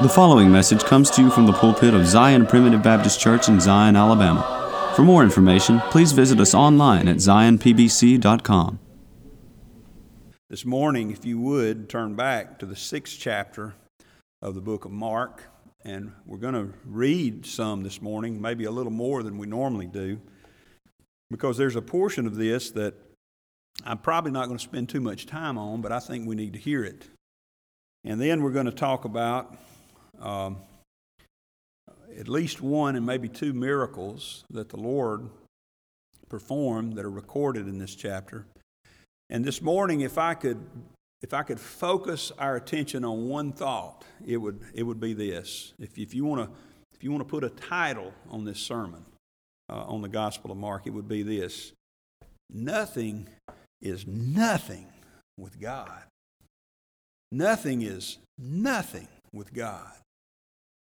The following message comes to you from the pulpit of Zion Primitive Baptist Church in Zion, Alabama. For more information, please visit us online at zionpbc.com. This morning, if you would, turn back to the sixth chapter of the book of Mark, and we're going to read some this morning, maybe a little more than we normally do, because there's a portion of this that I'm probably not going to spend too much time on, but I think we need to hear it. And then we're going to talk about um, at least one and maybe two miracles that the Lord performed that are recorded in this chapter. And this morning, if I could, if I could focus our attention on one thought, it would, it would be this. If, if you want to, if you want to put a title on this sermon, uh, on the Gospel of Mark, it would be this: Nothing is nothing with God. Nothing is nothing with God.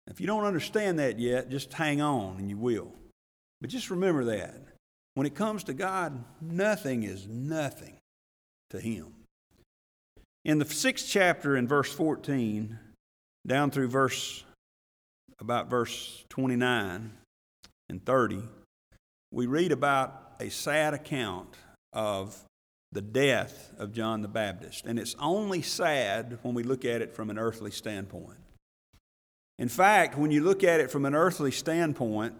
If you don't understand that yet, just hang on and you will. But just remember that. When it comes to God, nothing is nothing to Him. In the sixth chapter, in verse 14, down through verse about verse 29 and 30, we read about a sad account of the death of John the Baptist. And it's only sad when we look at it from an earthly standpoint. In fact, when you look at it from an earthly standpoint,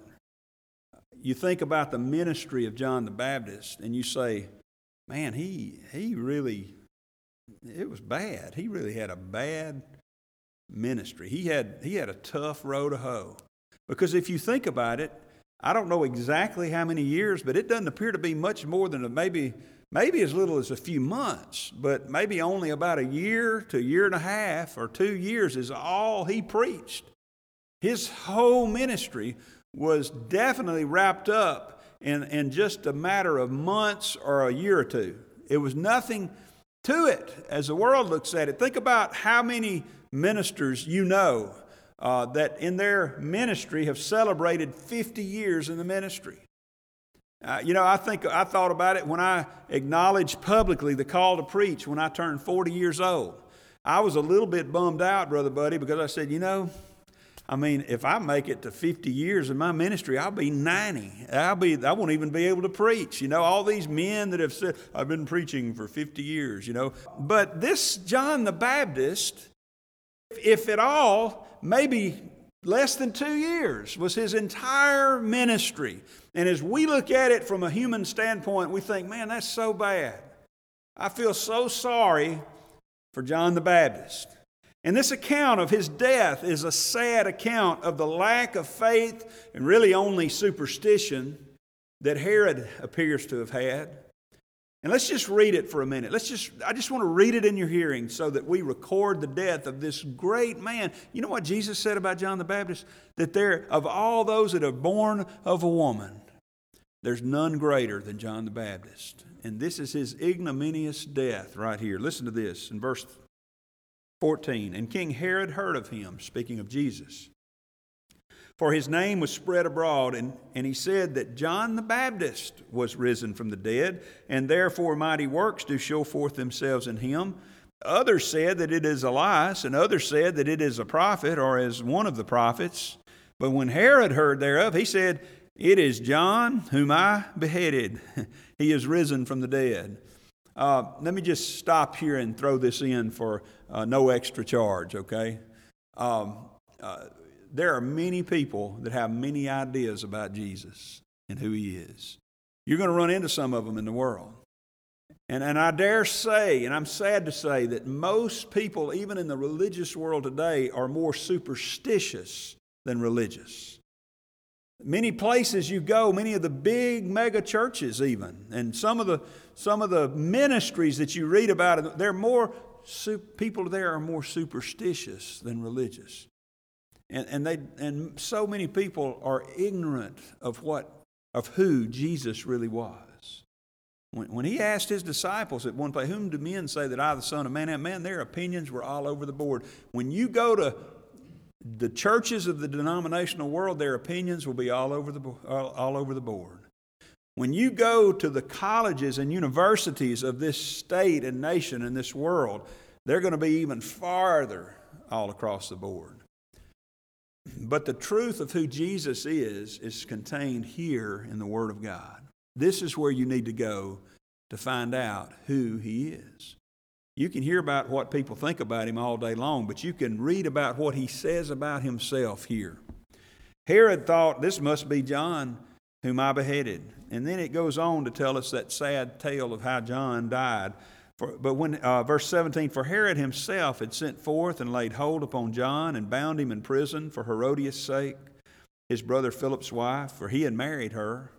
you think about the ministry of John the Baptist and you say, man, he, he really, it was bad. He really had a bad ministry. He had, he had a tough row to hoe. Because if you think about it, I don't know exactly how many years, but it doesn't appear to be much more than maybe, maybe as little as a few months, but maybe only about a year to a year and a half or two years is all he preached. His whole ministry was definitely wrapped up in, in just a matter of months or a year or two. It was nothing to it as the world looks at it. Think about how many ministers you know uh, that in their ministry have celebrated 50 years in the ministry. Uh, you know, I think I thought about it when I acknowledged publicly the call to preach when I turned 40 years old. I was a little bit bummed out, Brother Buddy, because I said, you know, I mean, if I make it to 50 years in my ministry, I'll be 90. I'll be, I won't even be able to preach. You know, all these men that have said, I've been preaching for 50 years, you know. But this John the Baptist, if at all, maybe less than two years was his entire ministry. And as we look at it from a human standpoint, we think, man, that's so bad. I feel so sorry for John the Baptist. And this account of his death is a sad account of the lack of faith and really only superstition that Herod appears to have had. And let's just read it for a minute. Let's just I just want to read it in your hearing so that we record the death of this great man. You know what Jesus said about John the Baptist? That there of all those that are born of a woman, there's none greater than John the Baptist. And this is his ignominious death right here. Listen to this in verse 14. And King Herod heard of him, speaking of Jesus. For his name was spread abroad, and, and he said that John the Baptist was risen from the dead, and therefore mighty works do show forth themselves in him. Others said that it is Elias, and others said that it is a prophet or as one of the prophets. But when Herod heard thereof, he said, It is John whom I beheaded. he is risen from the dead. Uh, let me just stop here and throw this in for uh, no extra charge, okay? Um, uh, there are many people that have many ideas about Jesus and who he is. You're going to run into some of them in the world. And, and I dare say, and I'm sad to say, that most people, even in the religious world today, are more superstitious than religious. Many places you go, many of the big mega churches, even, and some of the, some of the ministries that you read about, they're more people there are more superstitious than religious. And, and, they, and so many people are ignorant of, what, of who Jesus really was. When, when he asked his disciples at one place, Whom do men say that I, the Son of Man, am? Man, their opinions were all over the board. When you go to the churches of the denominational world, their opinions will be all over the, all, all over the board. When you go to the colleges and universities of this state and nation and this world, they're going to be even farther all across the board. But the truth of who Jesus is is contained here in the Word of God. This is where you need to go to find out who He is. You can hear about what people think about Him all day long, but you can read about what He says about Himself here. Herod thought this must be John whom I beheaded. And then it goes on to tell us that sad tale of how John died. For, but when, uh, verse 17, for Herod himself had sent forth and laid hold upon John and bound him in prison for Herodias' sake, his brother Philip's wife, for he had married her.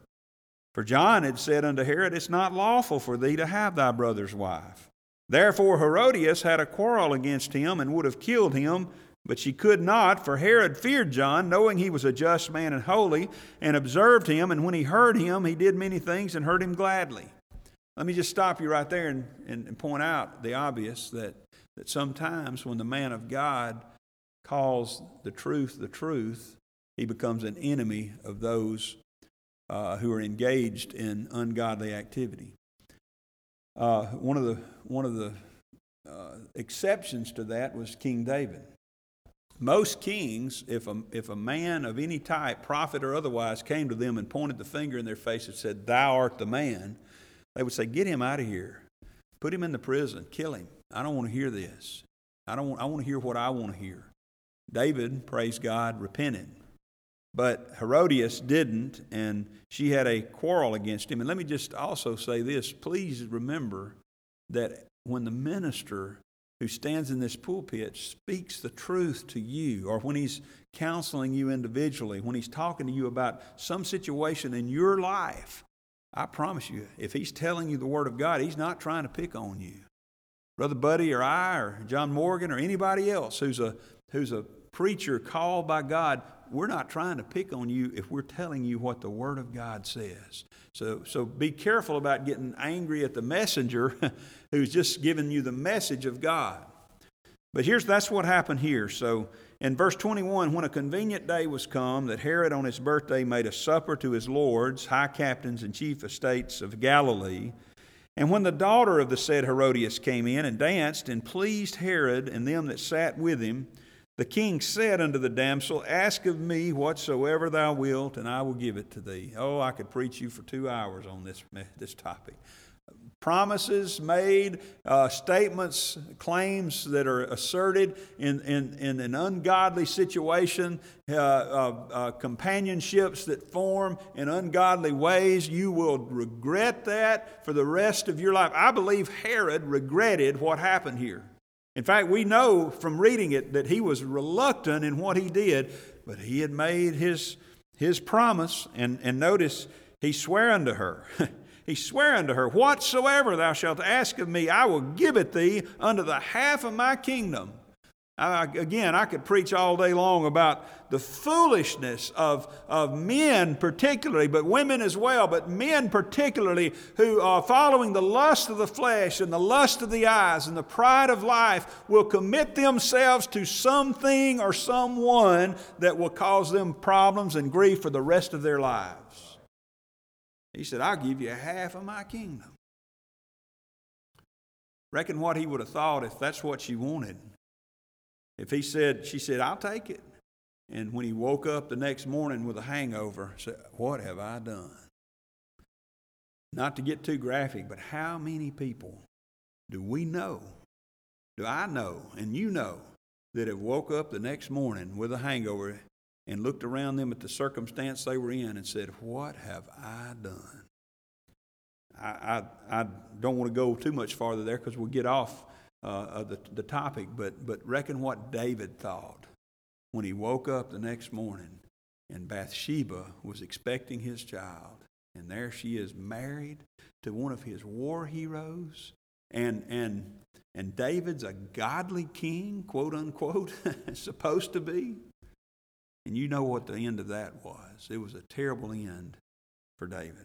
For John had said unto Herod, It's not lawful for thee to have thy brother's wife. Therefore Herodias had a quarrel against him and would have killed him, but she could not, for Herod feared John, knowing he was a just man and holy, and observed him, and when he heard him, he did many things and heard him gladly. Let me just stop you right there and, and, and point out the obvious that, that sometimes when the man of God calls the truth the truth, he becomes an enemy of those uh, who are engaged in ungodly activity. Uh, one of the, one of the uh, exceptions to that was King David. Most kings, if a, if a man of any type, prophet or otherwise, came to them and pointed the finger in their face and said, Thou art the man, they would say, Get him out of here. Put him in the prison. Kill him. I don't want to hear this. I, don't want, I want to hear what I want to hear. David, praise God, repented. But Herodias didn't, and she had a quarrel against him. And let me just also say this please remember that when the minister who stands in this pulpit speaks the truth to you, or when he's counseling you individually, when he's talking to you about some situation in your life, I promise you, if he's telling you the Word of God, he's not trying to pick on you. Brother Buddy or I or John Morgan or anybody else who's a, who's a preacher called by God, we're not trying to pick on you if we're telling you what the Word of God says. So, so be careful about getting angry at the messenger who's just giving you the message of God. But here's that's what happened here. So in verse 21, when a convenient day was come that Herod on his birthday made a supper to his lords, high captains, and chief estates of Galilee, and when the daughter of the said Herodias came in and danced and pleased Herod and them that sat with him, the king said unto the damsel, Ask of me whatsoever thou wilt, and I will give it to thee. Oh, I could preach you for two hours on this, this topic promises made, uh, statements, claims that are asserted in, in, in an ungodly situation, uh, uh, uh, companionships that form in ungodly ways. You will regret that for the rest of your life. I believe Herod regretted what happened here. In fact, we know from reading it that he was reluctant in what he did, but he had made his, his promise, and, and notice he swore unto her. he sware unto her, Whatsoever thou shalt ask of me, I will give it thee unto the half of my kingdom. I, again, I could preach all day long about the foolishness of, of men, particularly, but women as well, but men particularly, who are following the lust of the flesh and the lust of the eyes and the pride of life, will commit themselves to something or someone that will cause them problems and grief for the rest of their lives. He said, I'll give you half of my kingdom. Reckon what he would have thought if that's what she wanted. If he said, she said, I'll take it. And when he woke up the next morning with a hangover, said, What have I done? Not to get too graphic, but how many people do we know, do I know, and you know, that have woke up the next morning with a hangover and looked around them at the circumstance they were in and said, What have I done? I, I, I don't want to go too much farther there because we'll get off uh, of the, the topic, but, but reckon what David thought when he woke up the next morning and Bathsheba was expecting his child. And there she is married to one of his war heroes. And, and, and David's a godly king, quote unquote, supposed to be. And you know what the end of that was. It was a terrible end for David.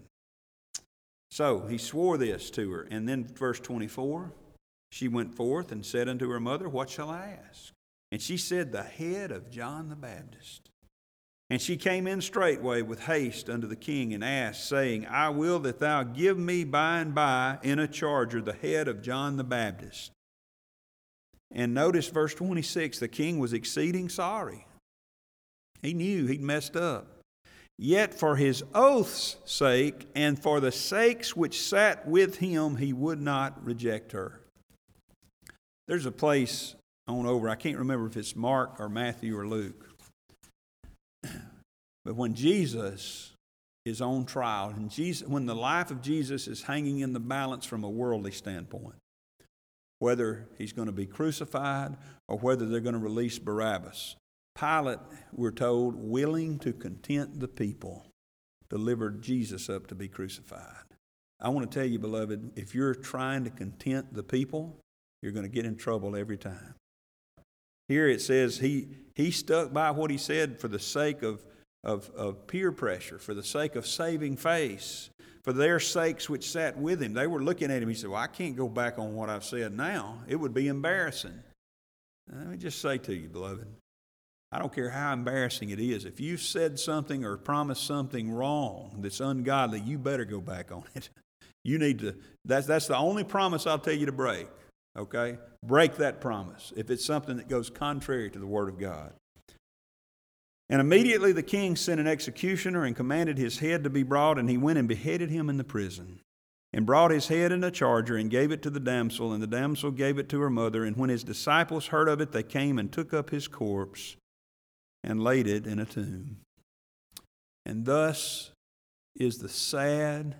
So he swore this to her. And then, verse 24, she went forth and said unto her mother, What shall I ask? And she said, The head of John the Baptist. And she came in straightway with haste unto the king and asked, saying, I will that thou give me by and by in a charger the head of John the Baptist. And notice verse 26 the king was exceeding sorry He knew he'd messed up. Yet for his oath's sake and for the sakes which sat with him, he would not reject her. There's a place on over, I can't remember if it's Mark or Matthew or Luke. But when Jesus is on trial, and Jesus, when the life of Jesus is hanging in the balance from a worldly standpoint, whether he's going to be crucified or whether they're going to release Barabbas, Pilate, we're told, willing to content the people, delivered Jesus up to be crucified. I want to tell you, beloved, if you're trying to content the people, you're going to get in trouble every time. Here it says he, he stuck by what he said for the sake of, of, of peer pressure, for the sake of saving face, for their sakes which sat with him. They were looking at him. He said, Well, I can't go back on what I've said now. It would be embarrassing. Let me just say to you, beloved, I don't care how embarrassing it is. If you've said something or promised something wrong that's ungodly, you better go back on it. You need to, that's, that's the only promise I'll tell you to break, okay? Break that promise if it's something that goes contrary to the Word of God. And immediately the king sent an executioner and commanded his head to be brought, and he went and beheaded him in the prison. And brought his head in a charger and gave it to the damsel, and the damsel gave it to her mother. And when his disciples heard of it, they came and took up his corpse and laid it in a tomb. And thus is the sad,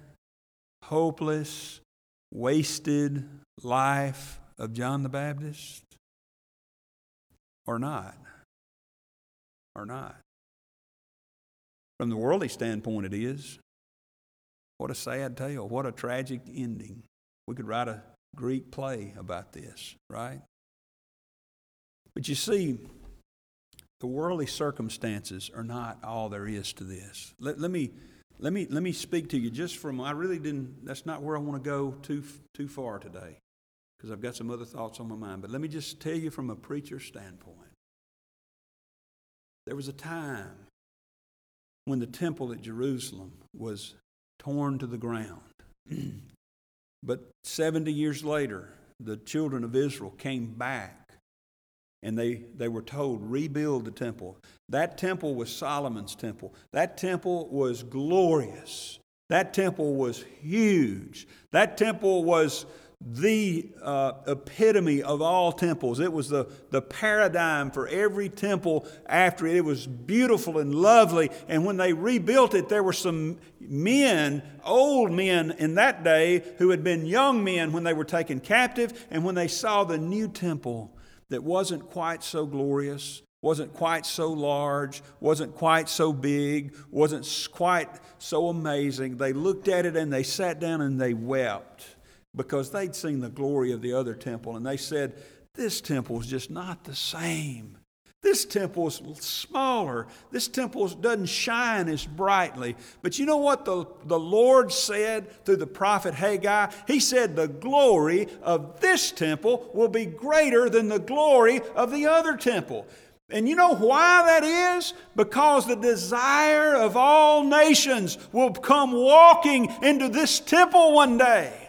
hopeless, wasted life of John the Baptist? Or not? Or not? From the worldly standpoint, it is. What a sad tale. What a tragic ending. We could write a Greek play about this, right? But you see, the worldly circumstances are not all there is to this. Let, let, me, let, me, let me speak to you just from, I really didn't, that's not where I want to go too, too far today because I've got some other thoughts on my mind. But let me just tell you from a preacher's standpoint. There was a time when the temple at Jerusalem was torn to the ground. but 70 years later, the children of Israel came back and they, they were told, rebuild the temple. That temple was Solomon's temple. That temple was glorious. That temple was huge. That temple was the uh, epitome of all temples. It was the, the paradigm for every temple after it. It was beautiful and lovely. And when they rebuilt it, there were some men, old men in that day, who had been young men when they were taken captive. And when they saw the new temple, that wasn't quite so glorious, wasn't quite so large, wasn't quite so big, wasn't quite so amazing. They looked at it and they sat down and they wept because they'd seen the glory of the other temple and they said, This temple is just not the same. This temple is smaller. This temple doesn't shine as brightly. But you know what the, the Lord said through the prophet Haggai? He said, The glory of this temple will be greater than the glory of the other temple. And you know why that is? Because the desire of all nations will come walking into this temple one day.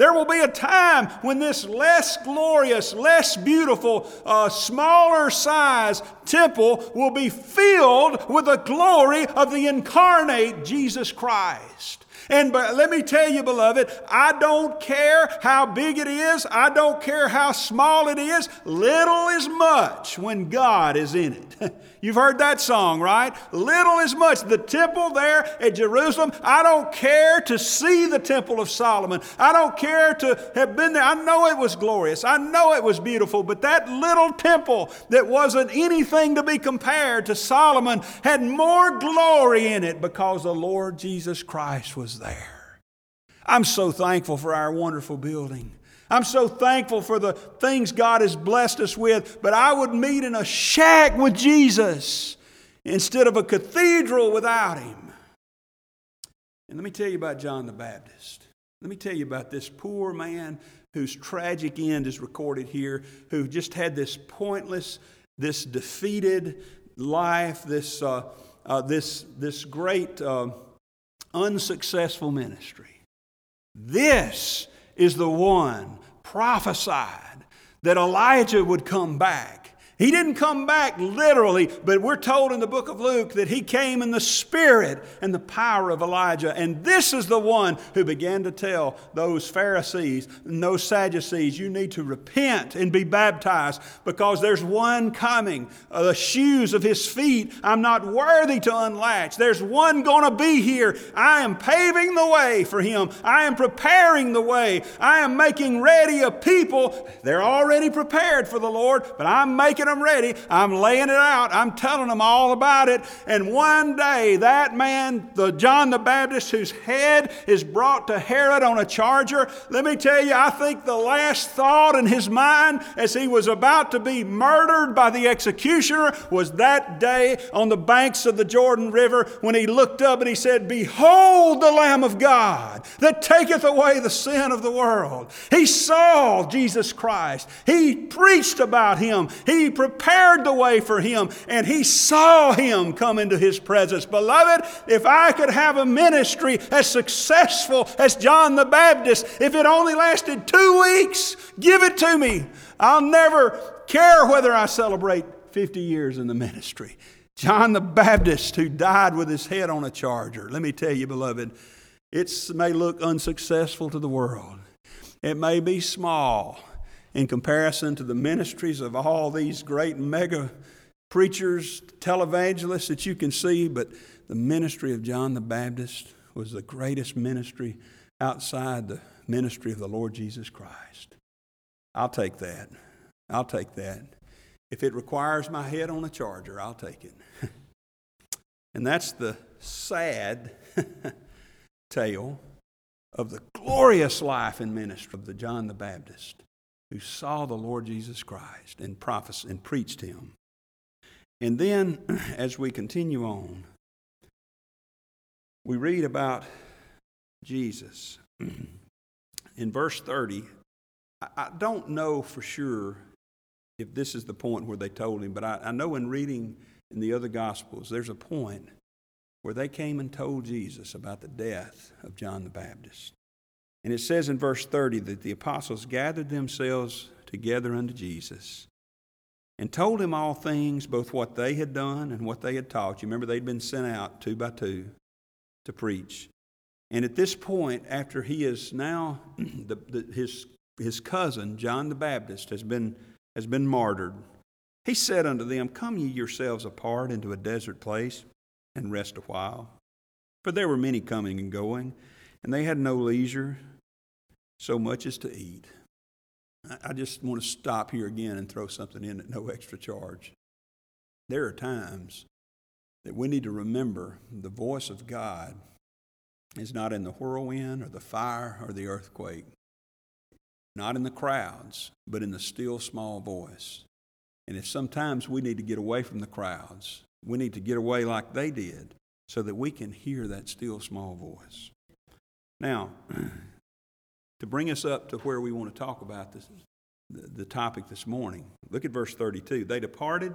There will be a time when this less glorious, less beautiful, uh, smaller size temple will be filled with the glory of the incarnate Jesus Christ. And but let me tell you, beloved, I don't care how big it is, I don't care how small it is, little is much when God is in it. You've heard that song, right? Little is much. The temple there at Jerusalem, I don't care to see the temple of Solomon. I don't care to have been there. I know it was glorious. I know it was beautiful, but that little temple that wasn't anything to be compared to Solomon had more glory in it because the Lord Jesus Christ was there. I'm so thankful for our wonderful building. I'm so thankful for the things God has blessed us with, but I would meet in a shack with Jesus instead of a cathedral without him. And let me tell you about John the Baptist. Let me tell you about this poor man whose tragic end is recorded here, who just had this pointless, this defeated life, this, uh, uh, this, this great uh, unsuccessful ministry. This is the one prophesied that Elijah would come back He didn't come back literally, but we're told in the book of Luke that he came in the spirit and the power of Elijah. And this is the one who began to tell those Pharisees and those Sadducees, you need to repent and be baptized because there's one coming. Uh, the shoes of his feet I'm not worthy to unlatch. There's one going to be here. I am paving the way for him. I am preparing the way. I am making ready a people. They're already prepared for the Lord, but I'm making them ready. I'm laying it out. I'm telling them all about it. And one day, that man, the John the Baptist, whose head is brought to Herod on a charger, let me tell you, I think the last thought in his mind as he was about to be murdered by the executioner was that day on the banks of the Jordan River when he looked up and he said, Behold the Lamb of God that taketh away the sin of the world. He saw Jesus Christ. He preached about him. He prepared the way for him, and he saw him come into his presence. Beloved, if I could have a ministry as successful as John the Baptist, if it only lasted two weeks, give it to me. I'll never care whether I celebrate 50 years in the ministry. John the Baptist, who died with his head on a charger. Let me tell you, beloved, it may look unsuccessful to the world. It may be small in comparison to the ministries of all these great mega preachers, televangelists that you can see, but the ministry of John the Baptist was the greatest ministry outside the ministry of the Lord Jesus Christ. I'll take that. I'll take that. If it requires my head on a charger, I'll take it. and that's the sad tale of the glorious life and ministry of the John the Baptist who saw the Lord Jesus Christ and prophesied and preached him. And then, as we continue on, we read about Jesus. In verse 30, I don't know for sure if this is the point where they told him, but I, I know in reading in the other Gospels, there's a point where they came and told Jesus about the death of John the Baptist. And it says in verse 30 that the apostles gathered themselves together unto Jesus and told him all things, both what they had done and what they had taught. You remember they'd been sent out two by two to preach. And at this point, after he is now, the, the, his, his cousin, John the Baptist, has been, has been martyred, he said unto them, Come ye yourselves apart into a desert place and rest a while. For there were many coming and going, and they had no leisure so much as to eat. I just want to stop here again and throw something in at no extra charge. There are times that we need to remember the voice of God is not in the whirlwind or the fire or the earthquake, not in the crowds, but in the still small voice. And if sometimes we need to get away from the crowds, we need to get away like they did so that we can hear that still small voice. Now, to bring us up to where we want to talk about this, the, the topic this morning, look at verse 32. They departed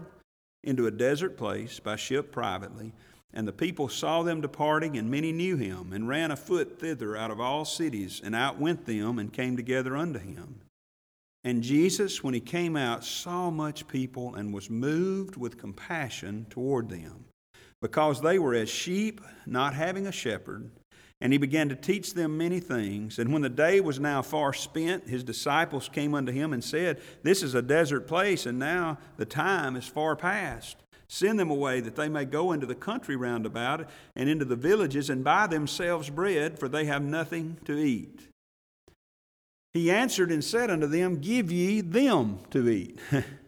into a desert place by ship privately, and the people saw them departing, and many knew him, and ran afoot thither out of all cities, and outwent them, and came together unto him. And Jesus, when he came out, saw much people and was moved with compassion toward them, because they were as sheep not having a shepherd. And he began to teach them many things. And when the day was now far spent, his disciples came unto him and said, This is a desert place, and now the time is far past. Send them away that they may go into the country round about and into the villages and buy themselves bread, for they have nothing to eat. He answered and said unto them, Give ye them to eat.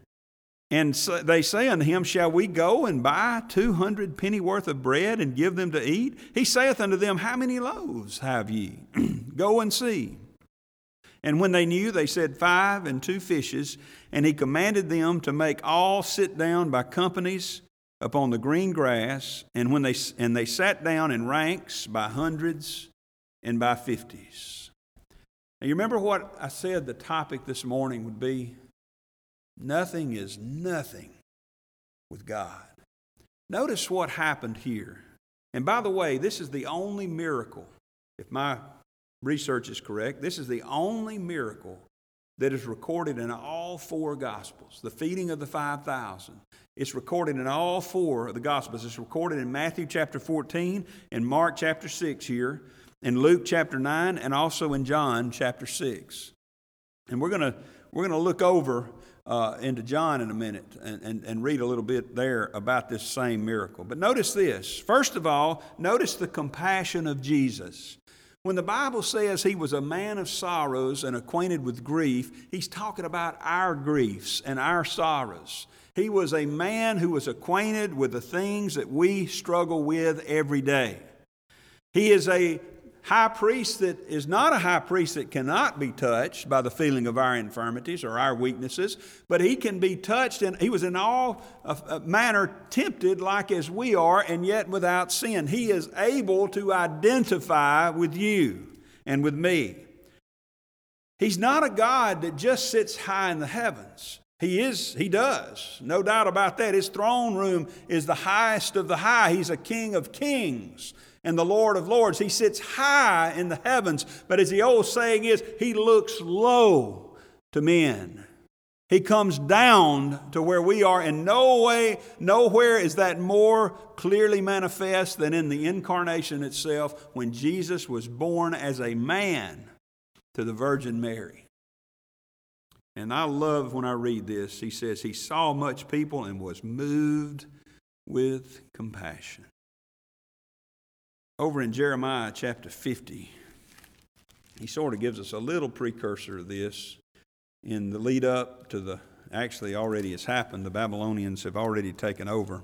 and so they say unto him, Shall we go and buy two hundred pennyworth of bread and give them to eat? He saith unto them, How many loaves have ye? go and see. And when they knew, they said, Five and two fishes. And he commanded them to make all sit down by companies upon the green grass. And, when they, and they sat down in ranks by hundreds and by fifties. Now, you remember what I said the topic this morning would be? Nothing is nothing with God. Notice what happened here. And by the way, this is the only miracle, if my research is correct, this is the only miracle that is recorded in all four Gospels. The feeding of the 5,000. It's recorded in all four of the Gospels. It's recorded in Matthew chapter 14, in Mark chapter 6 here, in Luke chapter 9, and also in John chapter 6. And we're going to we're going to look over uh, into John in a minute and, and, and read a little bit there about this same miracle. But notice this. First of all, notice the compassion of Jesus. When the Bible says he was a man of sorrows and acquainted with grief, he's talking about our griefs and our sorrows. He was a man who was acquainted with the things that we struggle with every day. He is a high priest that is not a high priest that cannot be touched by the feeling of our infirmities or our weaknesses, but he can be touched, and he was in all manner tempted like as we are, and yet without sin. He is able to identify with you and with me. He's not a God that just sits high in the heavens. He is, he does. No doubt about that. His throne room is the highest of the high. He's a king of kings and the Lord of Lords. He sits high in the heavens, but as the old saying is, he looks low to men. He comes down to where we are. In no way, nowhere is that more clearly manifest than in the incarnation itself when Jesus was born as a man to the Virgin Mary. And I love when I read this. He says, He saw much people and was moved with compassion. Over in Jeremiah chapter 50, he sort of gives us a little precursor of this in the lead up to the, actually, already has happened. The Babylonians have already taken over.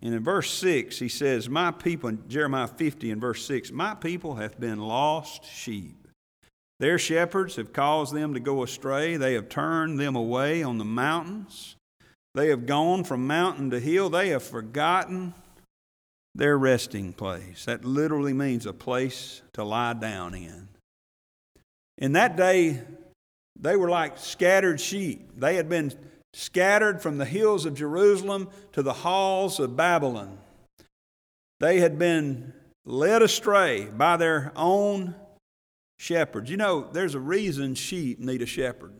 And in verse 6, he says, My people, in Jeremiah 50 in verse 6, My people have been lost sheep. Their shepherds have caused them to go astray. They have turned them away on the mountains. They have gone from mountain to hill. They have forgotten their resting place. That literally means a place to lie down in. In that day, they were like scattered sheep. They had been scattered from the hills of Jerusalem to the halls of Babylon. They had been led astray by their own shepherds. You know, there's a reason sheep need a shepherd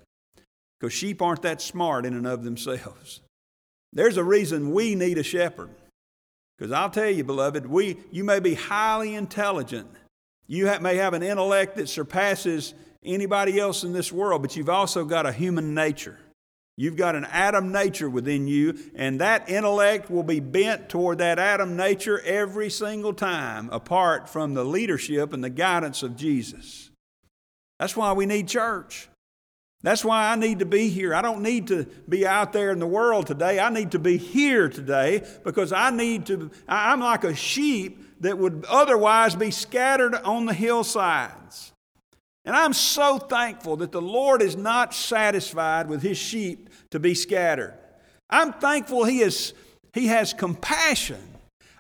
because sheep aren't that smart in and of themselves. There's a reason we need a shepherd. Because I'll tell you, beloved, we, you may be highly intelligent. You have, may have an intellect that surpasses anybody else in this world, but you've also got a human nature. You've got an Adam nature within you, and that intellect will be bent toward that Adam nature every single time, apart from the leadership and the guidance of Jesus. That's why we need church. That's why I need to be here. I don't need to be out there in the world today. I need to be here today because I need to, I'm like a sheep that would otherwise be scattered on the hillsides. And I'm so thankful that the Lord is not satisfied with his sheep to be scattered. I'm thankful he, is, he has compassion.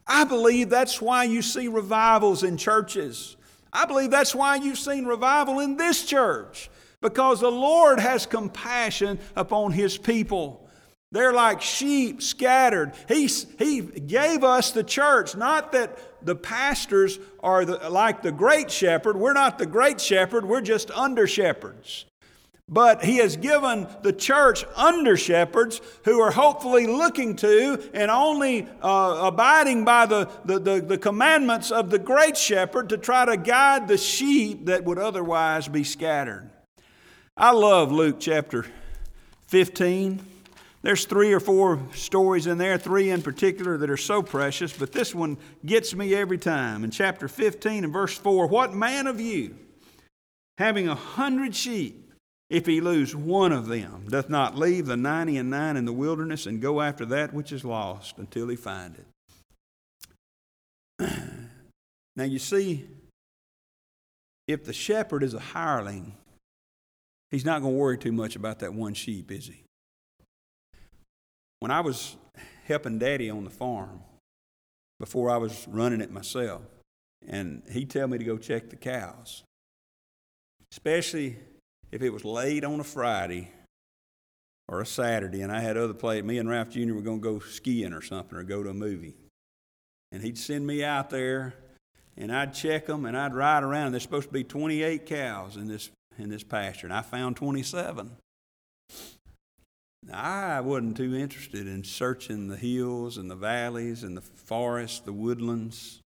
I believe that's why you see revivals in churches. I believe that's why you've seen revival in this church because the Lord has compassion upon His people. They're like sheep scattered. He, he gave us the church, not that the pastors are the, like the great shepherd. We're not the great shepherd, we're just under shepherds. But he has given the church under shepherds who are hopefully looking to and only uh, abiding by the, the, the, the commandments of the great shepherd to try to guide the sheep that would otherwise be scattered. I love Luke chapter 15. There's three or four stories in there, three in particular that are so precious, but this one gets me every time. In chapter 15 and verse 4, what man of you, having a hundred sheep, if he lose one of them, doth not leave the ninety and nine in the wilderness and go after that which is lost until he find it? now you see, if the shepherd is a hireling, He's not going to worry too much about that one sheep, is he? When I was helping Daddy on the farm, before I was running it myself, and he'd tell me to go check the cows, especially if it was late on a Friday or a Saturday, and I had other play. Me and Ralph Jr. were going to go skiing or something or go to a movie. And he'd send me out there, and I'd check them, and I'd ride around. There's supposed to be 28 cows in this in this pasture, and I found 27. I wasn't too interested in searching the hills and the valleys and the forests, the woodlands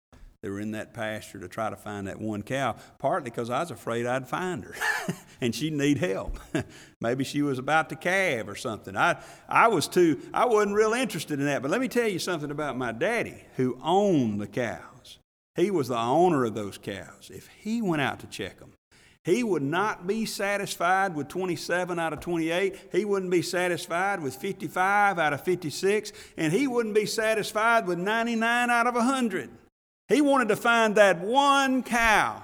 that were in that pasture to try to find that one cow, partly because I was afraid I'd find her and she'd need help. Maybe she was about to calve or something. I, I was too, I wasn't real interested in that. But let me tell you something about my daddy who owned the cows. He was the owner of those cows. If he went out to check them, he would not be satisfied with 27 out of 28. He wouldn't be satisfied with 55 out of 56. And he wouldn't be satisfied with 99 out of 100. He wanted to find that one cow.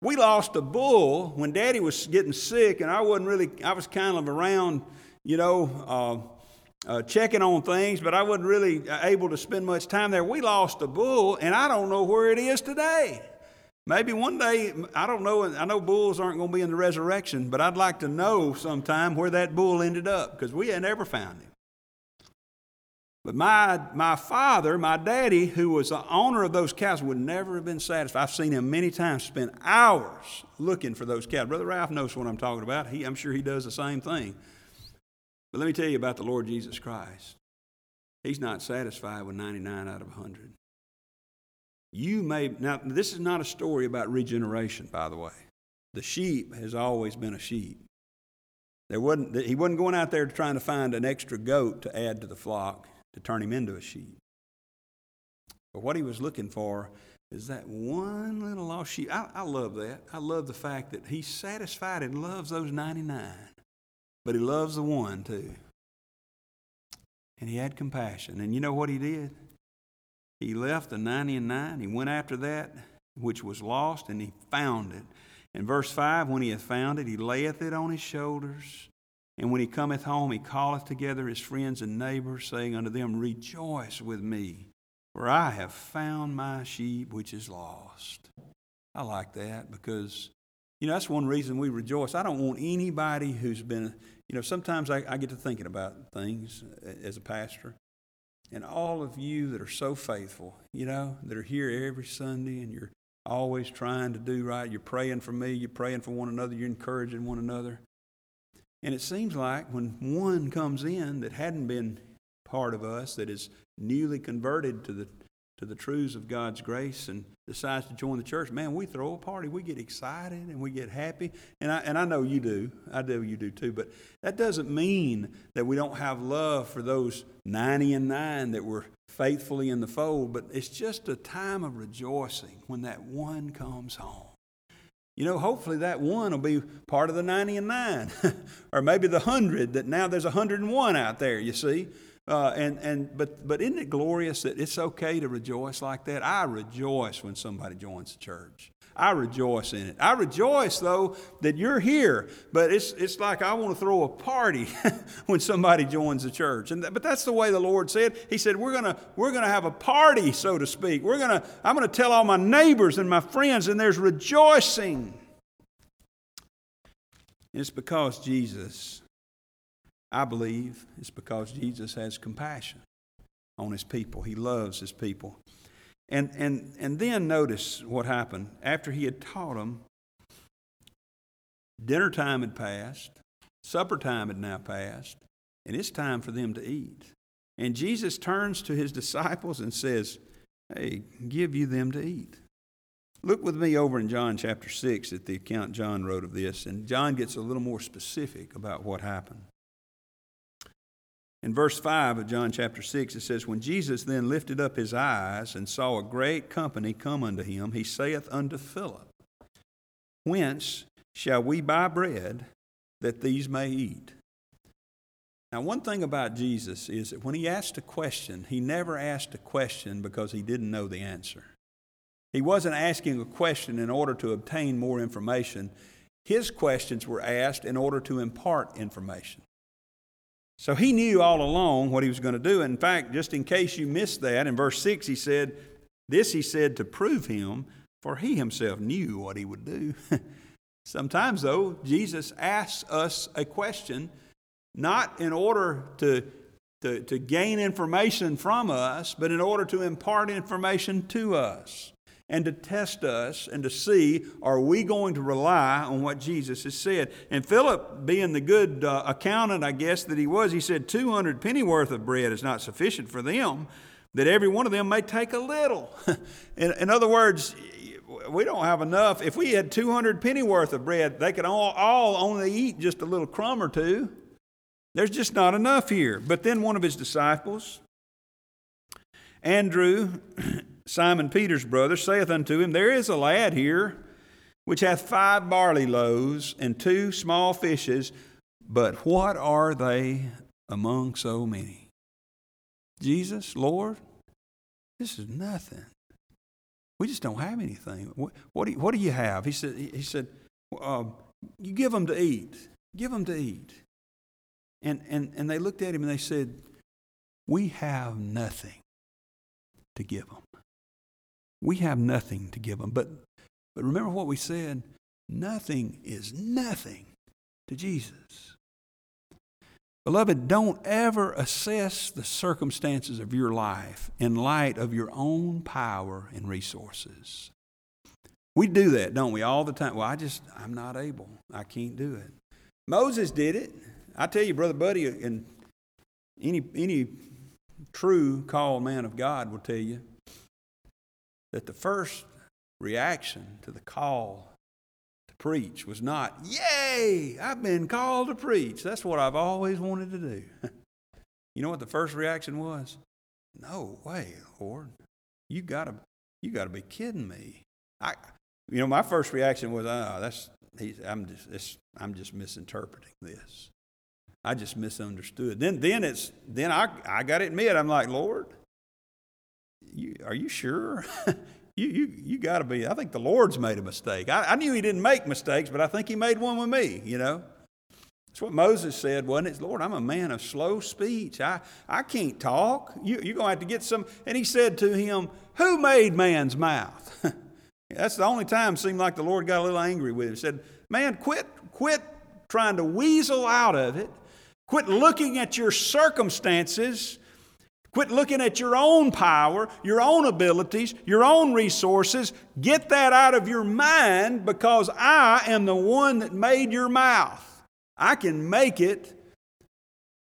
We lost a bull when Daddy was getting sick, and I wasn't really, I was kind of around, you know, uh, uh, checking on things, but I wasn't really able to spend much time there. We lost a bull, and I don't know where it is today. Maybe one day, I don't know, I know bulls aren't going to be in the resurrection, but I'd like to know sometime where that bull ended up because we had never found him. But my, my father, my daddy, who was the owner of those cows, would never have been satisfied. I've seen him many times spend hours looking for those cows. Brother Ralph knows what I'm talking about. He, I'm sure he does the same thing. But let me tell you about the Lord Jesus Christ. He's not satisfied with 99 out of 100. You may, now, this is not a story about regeneration, by the way. The sheep has always been a sheep. There wasn't, he wasn't going out there trying to find an extra goat to add to the flock to turn him into a sheep. But what he was looking for is that one little lost sheep. I, I love that. I love the fact that he's satisfied and loves those 99, but he loves the one too. And he had compassion. And you know what he did? He left the 90 and 9. He went after that which was lost, and he found it. In verse 5, when he hath found it, he layeth it on his shoulders. And when he cometh home, he calleth together his friends and neighbors, saying unto them, Rejoice with me, for I have found my sheep which is lost. I like that because, you know, that's one reason we rejoice. I don't want anybody who's been, you know, sometimes I, I get to thinking about things uh, as a pastor. And all of you that are so faithful, you know, that are here every Sunday and you're always trying to do right. You're praying for me, you're praying for one another, you're encouraging one another. And it seems like when one comes in that hadn't been part of us, that is newly converted to the to the truths of God's grace and decides to join the church, man, we throw a party. We get excited and we get happy. And I, and I know you do. I know you do too. But that doesn't mean that we don't have love for those 90 and 9 that were faithfully in the fold. But it's just a time of rejoicing when that one comes home. You know, hopefully that one will be part of the 90 and 9, or maybe the 100 that now there's 101 out there, you see. Uh, and, and, but, but isn't it glorious that it's okay to rejoice like that? I rejoice when somebody joins the church. I rejoice in it. I rejoice, though, that you're here, but it's, it's like I want to throw a party when somebody joins the church. And but that's the way the Lord said. He said, We're gonna we're gonna have a party, so to speak. We're gonna, I'm to tell all my neighbors and my friends, and there's rejoicing. It's because Jesus I believe it's because Jesus has compassion on his people. He loves his people. And, and, and then notice what happened. After he had taught them, dinner time had passed, supper time had now passed, and it's time for them to eat. And Jesus turns to his disciples and says, Hey, give you them to eat. Look with me over in John chapter 6 at the account John wrote of this, and John gets a little more specific about what happened. In verse 5 of John chapter 6, it says, When Jesus then lifted up his eyes and saw a great company come unto him, he saith unto Philip, Whence shall we buy bread that these may eat? Now, one thing about Jesus is that when he asked a question, he never asked a question because he didn't know the answer. He wasn't asking a question in order to obtain more information. His questions were asked in order to impart information. So he knew all along what he was going to do. In fact, just in case you missed that, in verse 6, he said, This he said to prove him, for he himself knew what he would do. Sometimes, though, Jesus asks us a question not in order to, to, to gain information from us, but in order to impart information to us. And to test us and to see are we going to rely on what Jesus has said. And Philip, being the good uh, accountant, I guess, that he was, he said 200 pennyworth of bread is not sufficient for them, that every one of them may take a little. in, in other words, we don't have enough. If we had 200 pennyworth of bread, they could all, all only eat just a little crumb or two. There's just not enough here. But then one of his disciples, Andrew, Simon Peter's brother, saith unto him, There is a lad here which hath five barley loaves and two small fishes, but what are they among so many? Jesus, Lord, this is nothing. We just don't have anything. What, what, do, you, what do you have? He said, he said uh, You give them to eat. Give them to eat. And, and, and they looked at him and they said, We have nothing to give them. We have nothing to give them. But, but remember what we said nothing is nothing to Jesus. Beloved, don't ever assess the circumstances of your life in light of your own power and resources. We do that, don't we, all the time? Well, I just, I'm not able. I can't do it. Moses did it. I tell you, Brother Buddy, and any, any true called man of God will tell you that the first reaction to the call to preach was not, Yay, I've been called to preach. That's what I've always wanted to do. you know what the first reaction was? No way, Lord. You gotta you gotta be kidding me. I you know, my first reaction was, oh, that's he's, I'm just I'm just misinterpreting this. I just misunderstood. Then, then it's then I I got to admit I'm like Lord, you, are you sure? you you you got to be. I think the Lord's made a mistake. I, I knew He didn't make mistakes, but I think He made one with me. You know. That's what Moses said, wasn't it? Lord, I'm a man of slow speech. I, I can't talk. You, you're going to have to get some. And he said to him, Who made man's mouth? That's the only time it seemed like the Lord got a little angry with him. He said, Man, quit, quit trying to weasel out of it Quit looking at your circumstances. Quit looking at your own power, your own abilities, your own resources. Get that out of your mind because I am the one that made your mouth. I can make it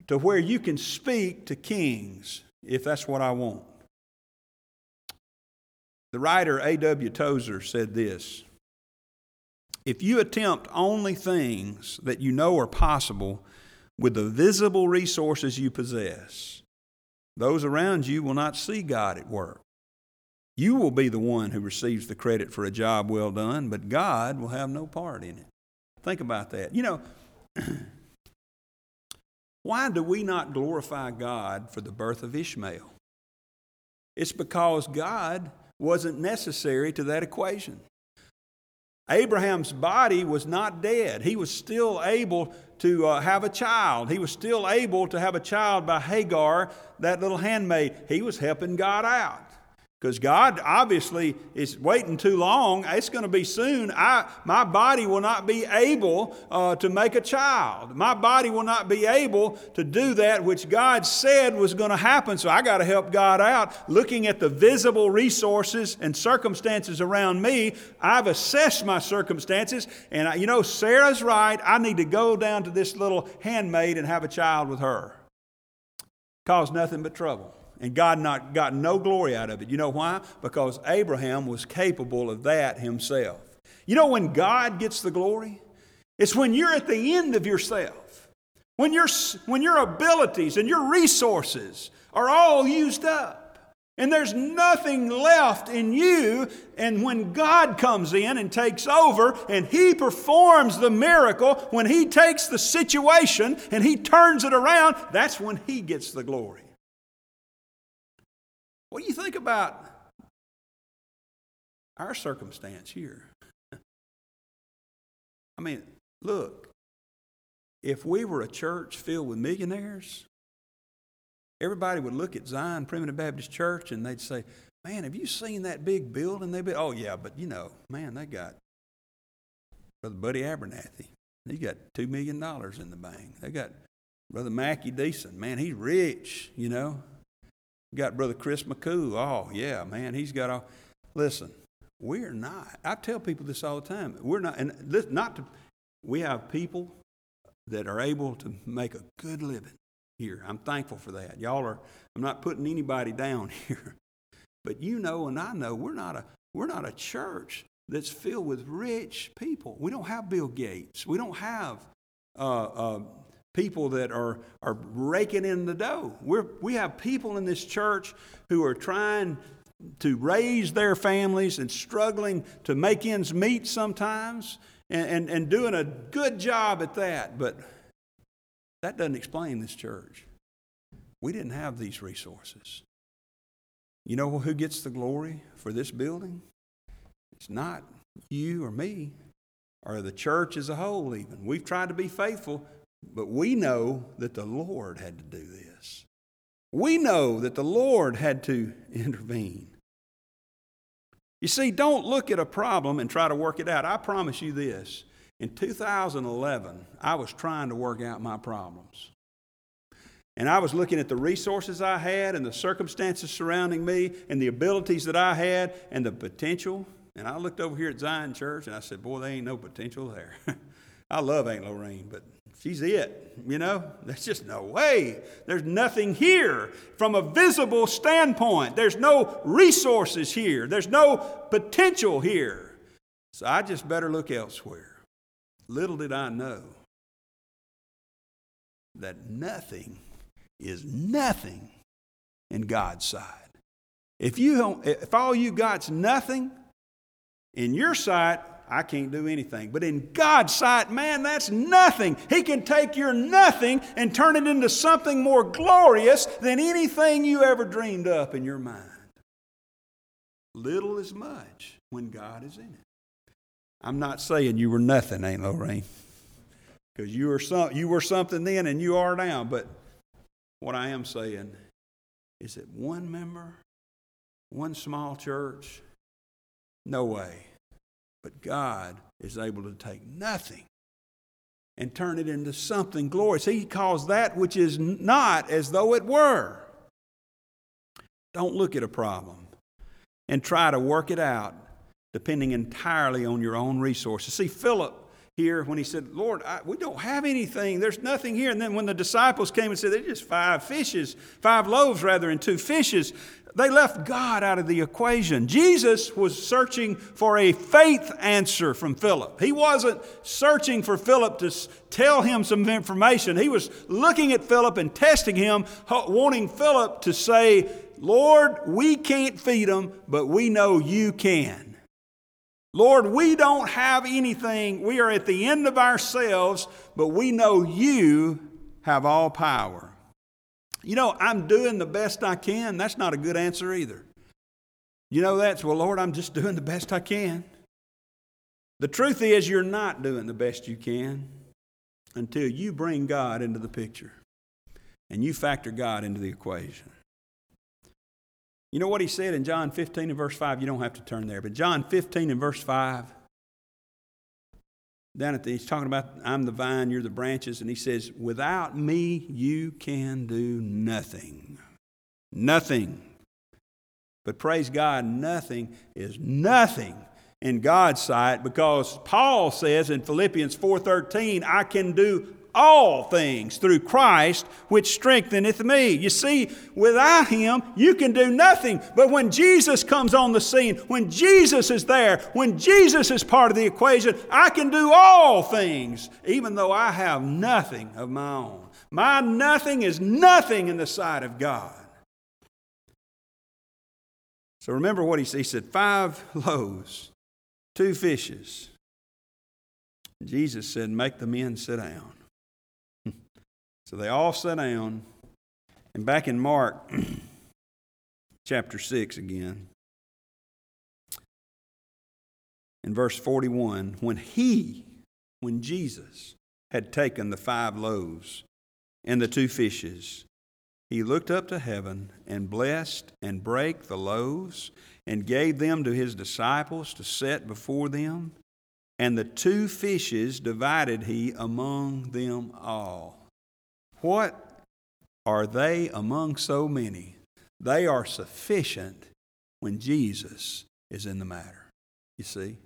to where you can speak to kings if that's what I want. The writer A.W. Tozer said this If you attempt only things that you know are possible, with the visible resources you possess, those around you will not see God at work. You will be the one who receives the credit for a job well done, but God will have no part in it. Think about that. You know, why do we not glorify God for the birth of Ishmael? It's because God wasn't necessary to that equation. Abraham's body was not dead. He was still able to uh, have a child. He was still able to have a child by Hagar, that little handmaid. He was helping God out. Because God obviously is waiting too long. It's going to be soon. I, my body will not be able uh, to make a child. My body will not be able to do that which God said was going to happen. So I got to help God out. Looking at the visible resources and circumstances around me, I've assessed my circumstances. And I, you know, Sarah's right. I need to go down to this little handmaid and have a child with her. Cause nothing but trouble and God not got no glory out of it. You know why? Because Abraham was capable of that himself. You know when God gets the glory? It's when you're at the end of yourself. When, your when your abilities and your resources are all used up. And there's nothing left in you. And when God comes in and takes over and He performs the miracle, when He takes the situation and He turns it around, that's when He gets the glory. What do you think about our circumstance here? I mean, look, if we were a church filled with millionaires, everybody would look at Zion Primitive Baptist Church and they'd say, Man, have you seen that big building they built? Oh, yeah, but you know, man, they got Brother Buddy Abernathy. He got $2 million in the bank. They got Brother Mackie Deason. Man, he's rich, you know got Brother Chris McCool. Oh, yeah, man, he's got all. Listen, We're not. I tell people this all the time. We're not, and not to, we have people that are able to make a good living here. I'm thankful for that. Y'all are, I'm not putting anybody down here. But you know and I know we're not a, we're not a church that's filled with rich people. We don't have Bill Gates. We don't have uh, uh, people that are, are raking in the dough. We're, we have people in this church who are trying to raise their families and struggling to make ends meet sometimes and, and, and doing a good job at that. But that doesn't explain this church. We didn't have these resources. You know who gets the glory for this building? It's not you or me or the church as a whole, even. We've tried to be faithful, but we know that the Lord had to do this. We know that the Lord had to intervene. You see, don't look at a problem and try to work it out. I promise you this. In 2011, I was trying to work out my problems. And I was looking at the resources I had and the circumstances surrounding me and the abilities that I had and the potential. And I looked over here at Zion Church and I said, Boy, there ain't no potential there. I love Aunt Lorraine, but she's it. You know, there's just no way. There's nothing here from a visible standpoint. There's no resources here, there's no potential here. So I just better look elsewhere. Little did I know that nothing is nothing in God's sight. If, you if all you got's nothing, in your sight, I can't do anything. But in God's sight, man, that's nothing. He can take your nothing and turn it into something more glorious than anything you ever dreamed up in your mind. Little is much when God is in it. I'm not saying you were nothing, ain't Lorraine, because you were some, you were something then and you are now. But what I am saying is that one member, one small church, no way. But God is able to take nothing and turn it into something glorious. He calls that which is not as though it were. Don't look at a problem and try to work it out depending entirely on your own resources. See, Philip here when he said, Lord, I, we don't have anything. There's nothing here. And then when the disciples came and said, There's just five fishes, five loaves rather, and two fishes, they left God out of the equation. Jesus was searching for a faith answer from Philip. He wasn't searching for Philip to tell him some information. He was looking at Philip and testing him, wanting Philip to say, Lord, we can't feed them, but we know you can. Lord, we don't have anything. We are at the end of ourselves, but we know you have all power. You know, I'm doing the best I can. That's not a good answer either. You know that's, well, Lord, I'm just doing the best I can. The truth is, you're not doing the best you can until you bring God into the picture and you factor God into the equation. You know what he said in John 15 and verse 5? You don't have to turn there, but John 15 and verse 5, down at the, he's talking about, I'm the vine, you're the branches, and he says, Without me, you can do nothing. Nothing. But praise God, nothing is nothing in God's sight because Paul says in Philippians 4:13, I can do all things through Christ, which strengtheneth me. You see, without Him, you can do nothing. But when Jesus comes on the scene, when Jesus is there, when Jesus is part of the equation, I can do all things, even though I have nothing of my own. My nothing is nothing in the sight of God. So remember what he said. He said, five loaves, two fishes. Jesus said, Make the men sit down. So they all sat down. And back in Mark chapter 6 again, in verse 41, when he, when Jesus had taken the five loaves and the two fishes, he looked up to heaven and blessed and brake the loaves and gave them to his disciples to set before them. And the two fishes divided he among them all. What are they among so many? They are sufficient when Jesus is in the matter. you see.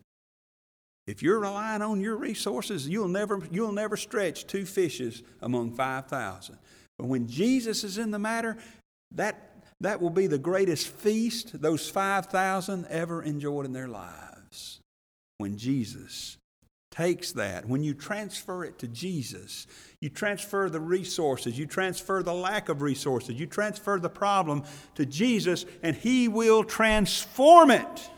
If you're relying on your resources, you'll never, you'll never stretch two fishes among 5,000. But when Jesus is in the matter, that, that will be the greatest feast those 5,000 ever enjoyed in their lives. When Jesus takes that, when you transfer it to Jesus, you transfer the resources, you transfer the lack of resources, you transfer the problem to Jesus, and He will transform it.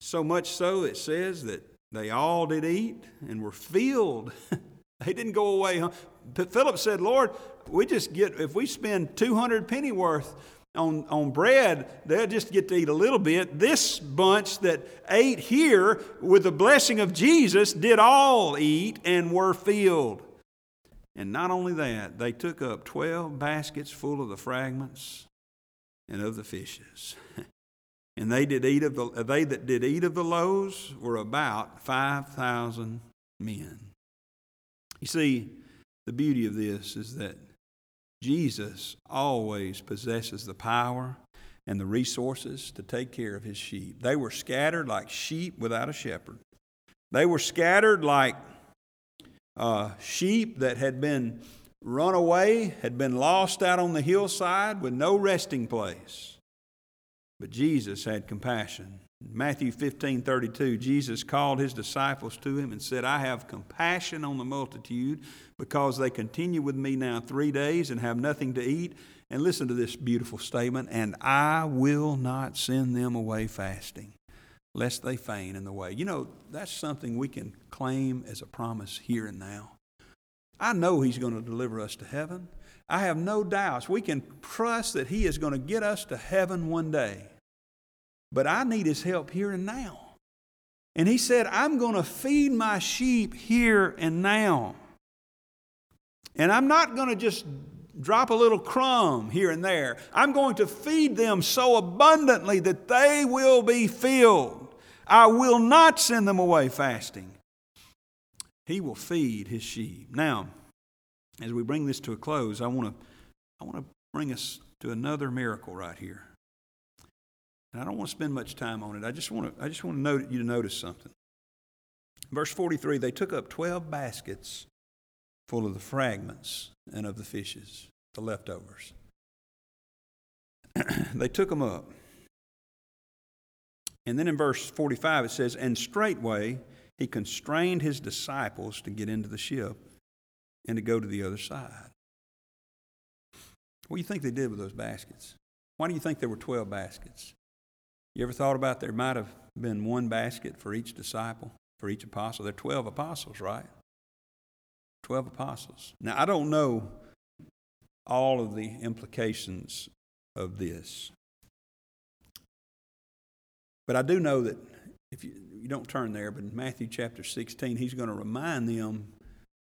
So much so, it says that they all did eat and were filled. they didn't go away. Huh? Philip said, Lord, we just get, if we spend 200 pennyworth on, on bread, they'll just get to eat a little bit. This bunch that ate here with the blessing of Jesus did all eat and were filled. And not only that, they took up 12 baskets full of the fragments and of the fishes. And they did eat of the they that did eat of the loaves were about five thousand men. You see, the beauty of this is that Jesus always possesses the power and the resources to take care of his sheep. They were scattered like sheep without a shepherd. They were scattered like uh, sheep that had been run away, had been lost out on the hillside with no resting place. But Jesus had compassion. Matthew 15 32, Jesus called his disciples to him and said, I have compassion on the multitude because they continue with me now three days and have nothing to eat. And listen to this beautiful statement and I will not send them away fasting, lest they faint in the way. You know, that's something we can claim as a promise here and now. I know he's going to deliver us to heaven. I have no doubts. We can trust that He is going to get us to heaven one day. But I need His help here and now. And He said, I'm going to feed my sheep here and now. And I'm not going to just drop a little crumb here and there. I'm going to feed them so abundantly that they will be filled. I will not send them away fasting. He will feed his sheep. Now, as we bring this to a close, I want to I want to bring us to another miracle right here. And I don't want to spend much time on it. I just want to I just want to note, you to notice something. Verse 43, they took up 12 baskets full of the fragments and of the fishes, the leftovers. they took them up. And then in verse 45 it says, And straightway he constrained his disciples to get into the ship and to go to the other side. What do you think they did with those baskets? Why do you think there were 12 baskets? You ever thought about there might have been one basket for each disciple, for each apostle? There are 12 apostles, right? 12 apostles. Now, I don't know all of the implications of this, but I do know that if you, you don't turn there, but in Matthew chapter 16, he's going to remind them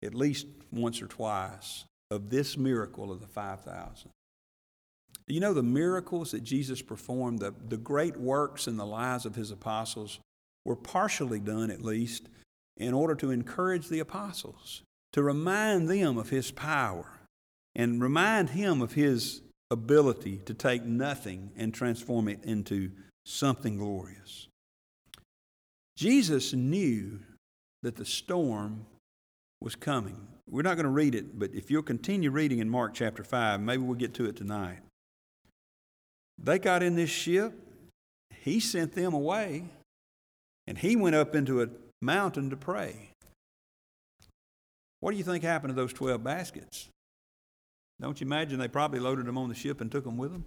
at least once or twice of this miracle of the 5,000. Do you know the miracles that Jesus performed, the, the great works in the lives of his apostles, were partially done at least in order to encourage the apostles, to remind them of his power, and remind him of his ability to take nothing and transform it into something glorious. Jesus knew that the storm was coming. We're not going to read it, but if you'll continue reading in Mark chapter 5, maybe we'll get to it tonight. They got in this ship, he sent them away, and he went up into a mountain to pray. What do you think happened to those 12 baskets? Don't you imagine they probably loaded them on the ship and took them with them?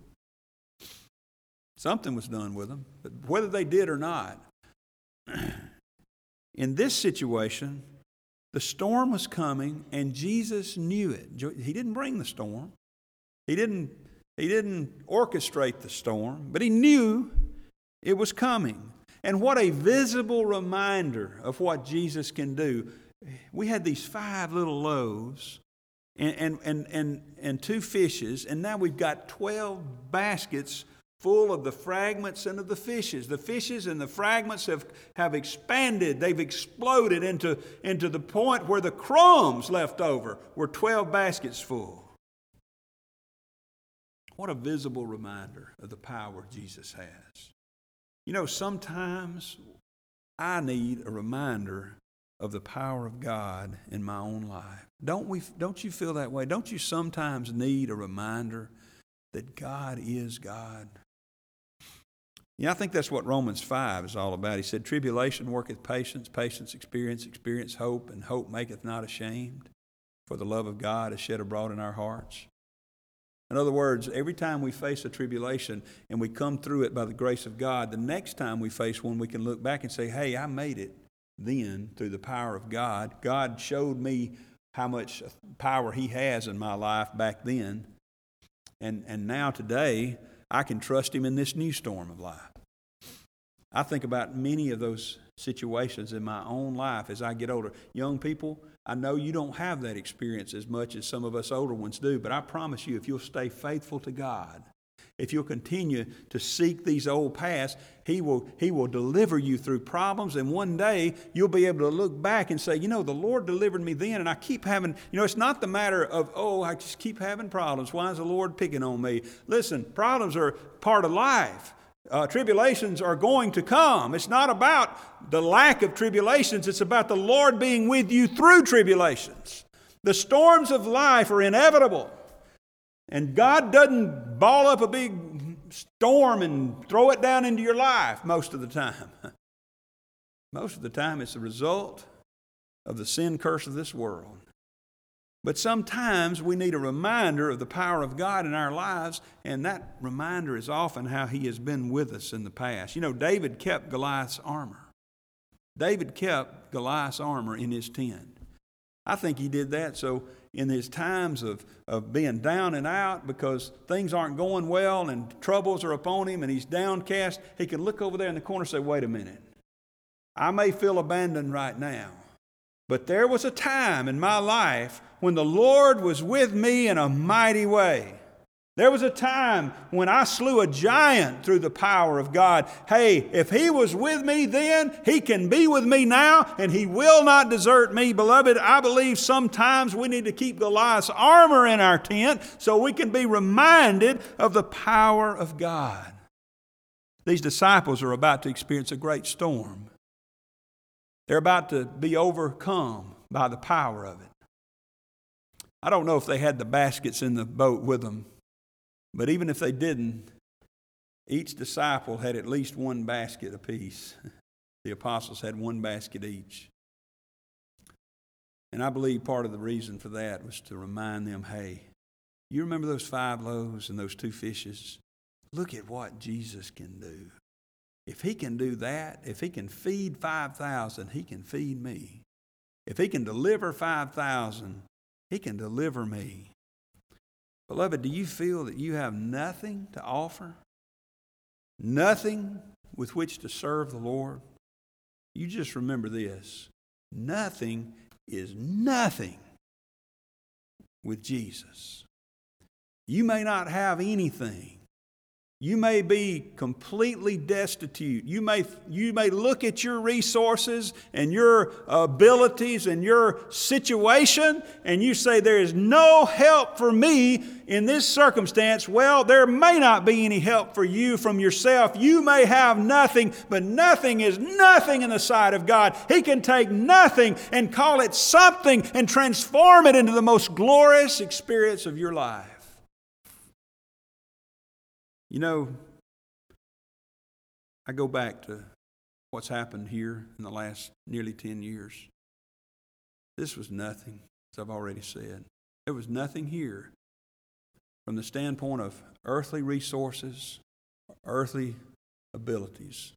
Something was done with them, but whether they did or not, in this situation, the storm was coming, and Jesus knew it. He didn't bring the storm, he didn't, he didn't orchestrate the storm, but he knew it was coming. And what a visible reminder of what Jesus can do. We had these five little loaves and, and, and, and, and two fishes, and now we've got 12 baskets full of the fragments and of the fishes. The fishes and the fragments have, have expanded, they've exploded into, into the point where the crumbs left over were 12 baskets full. What a visible reminder of the power Jesus has. You know, sometimes I need a reminder of the power of God in my own life. Don't we don't you feel that way? Don't you sometimes need a reminder that God is God? Yeah, I think that's what Romans 5 is all about. He said, Tribulation worketh patience, patience experience, experience hope, and hope maketh not ashamed. For the love of God is shed abroad in our hearts. In other words, every time we face a tribulation and we come through it by the grace of God, the next time we face one, we can look back and say, hey, I made it then through the power of God. God showed me how much power He has in my life back then. And, and now, today, I can trust Him in this new storm of life. I think about many of those situations in my own life as I get older. Young people, I know you don't have that experience as much as some of us older ones do, but I promise you, if you'll stay faithful to God, if you'll continue to seek these old paths, he will, he will deliver you through problems. And one day you'll be able to look back and say, you know, the Lord delivered me then, and I keep having, you know, it's not the matter of, oh, I just keep having problems. Why is the Lord picking on me? Listen, problems are part of life. Uh, tribulations are going to come. It's not about the lack of tribulations, it's about the Lord being with you through tribulations. The storms of life are inevitable. And God doesn't ball up a big storm and throw it down into your life most of the time. Most of the time, it's a result of the sin curse of this world. But sometimes we need a reminder of the power of God in our lives, and that reminder is often how He has been with us in the past. You know, David kept Goliath's armor. David kept Goliath's armor in his tent. I think he did that so in his times of, of being down and out because things aren't going well and troubles are upon him and he's downcast, he can look over there in the corner and say, Wait a minute. I may feel abandoned right now, but there was a time in my life when the Lord was with me in a mighty way. There was a time when I slew a giant through the power of God. Hey, if He was with me then, He can be with me now, and He will not desert me. Beloved, I believe sometimes we need to keep Goliath's armor in our tent so we can be reminded of the power of God. These disciples are about to experience a great storm. They're about to be overcome by the power of it. I don't know if they had the baskets in the boat with them but even if they didn't, each disciple had at least one basket apiece. The apostles had one basket each. And I believe part of the reason for that was to remind them hey, you remember those five loaves and those two fishes? Look at what Jesus can do. If he can do that, if he can feed 5,000, he can feed me. If he can deliver 5,000, he can deliver me. Beloved, do you feel that you have nothing to offer? Nothing with which to serve the Lord? You just remember this nothing is nothing with Jesus. You may not have anything, you may be completely destitute. You may, you may look at your resources and your abilities and your situation and you say, There is no help for me in this circumstance. Well, there may not be any help for you from yourself. You may have nothing, but nothing is nothing in the sight of God. He can take nothing and call it something and transform it into the most glorious experience of your life. You know, I go back to what's happened here in the last nearly 10 years. This was nothing, as I've already said. There was nothing here from the standpoint of earthly resources, earthly abilities.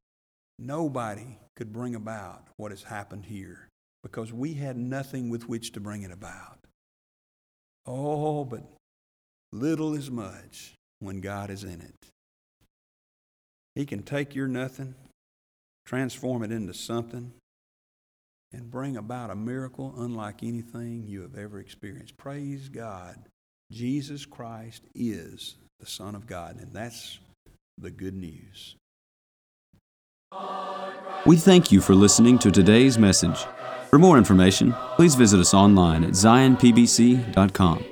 Nobody could bring about what has happened here because we had nothing with which to bring it about. Oh, but little is much when God is in it. He can take your nothing, transform it into something, and bring about a miracle unlike anything you have ever experienced. Praise God. Jesus Christ is the Son of God, and that's the good news. We thank you for listening to today's message. For more information, please visit us online at zionpbc.com.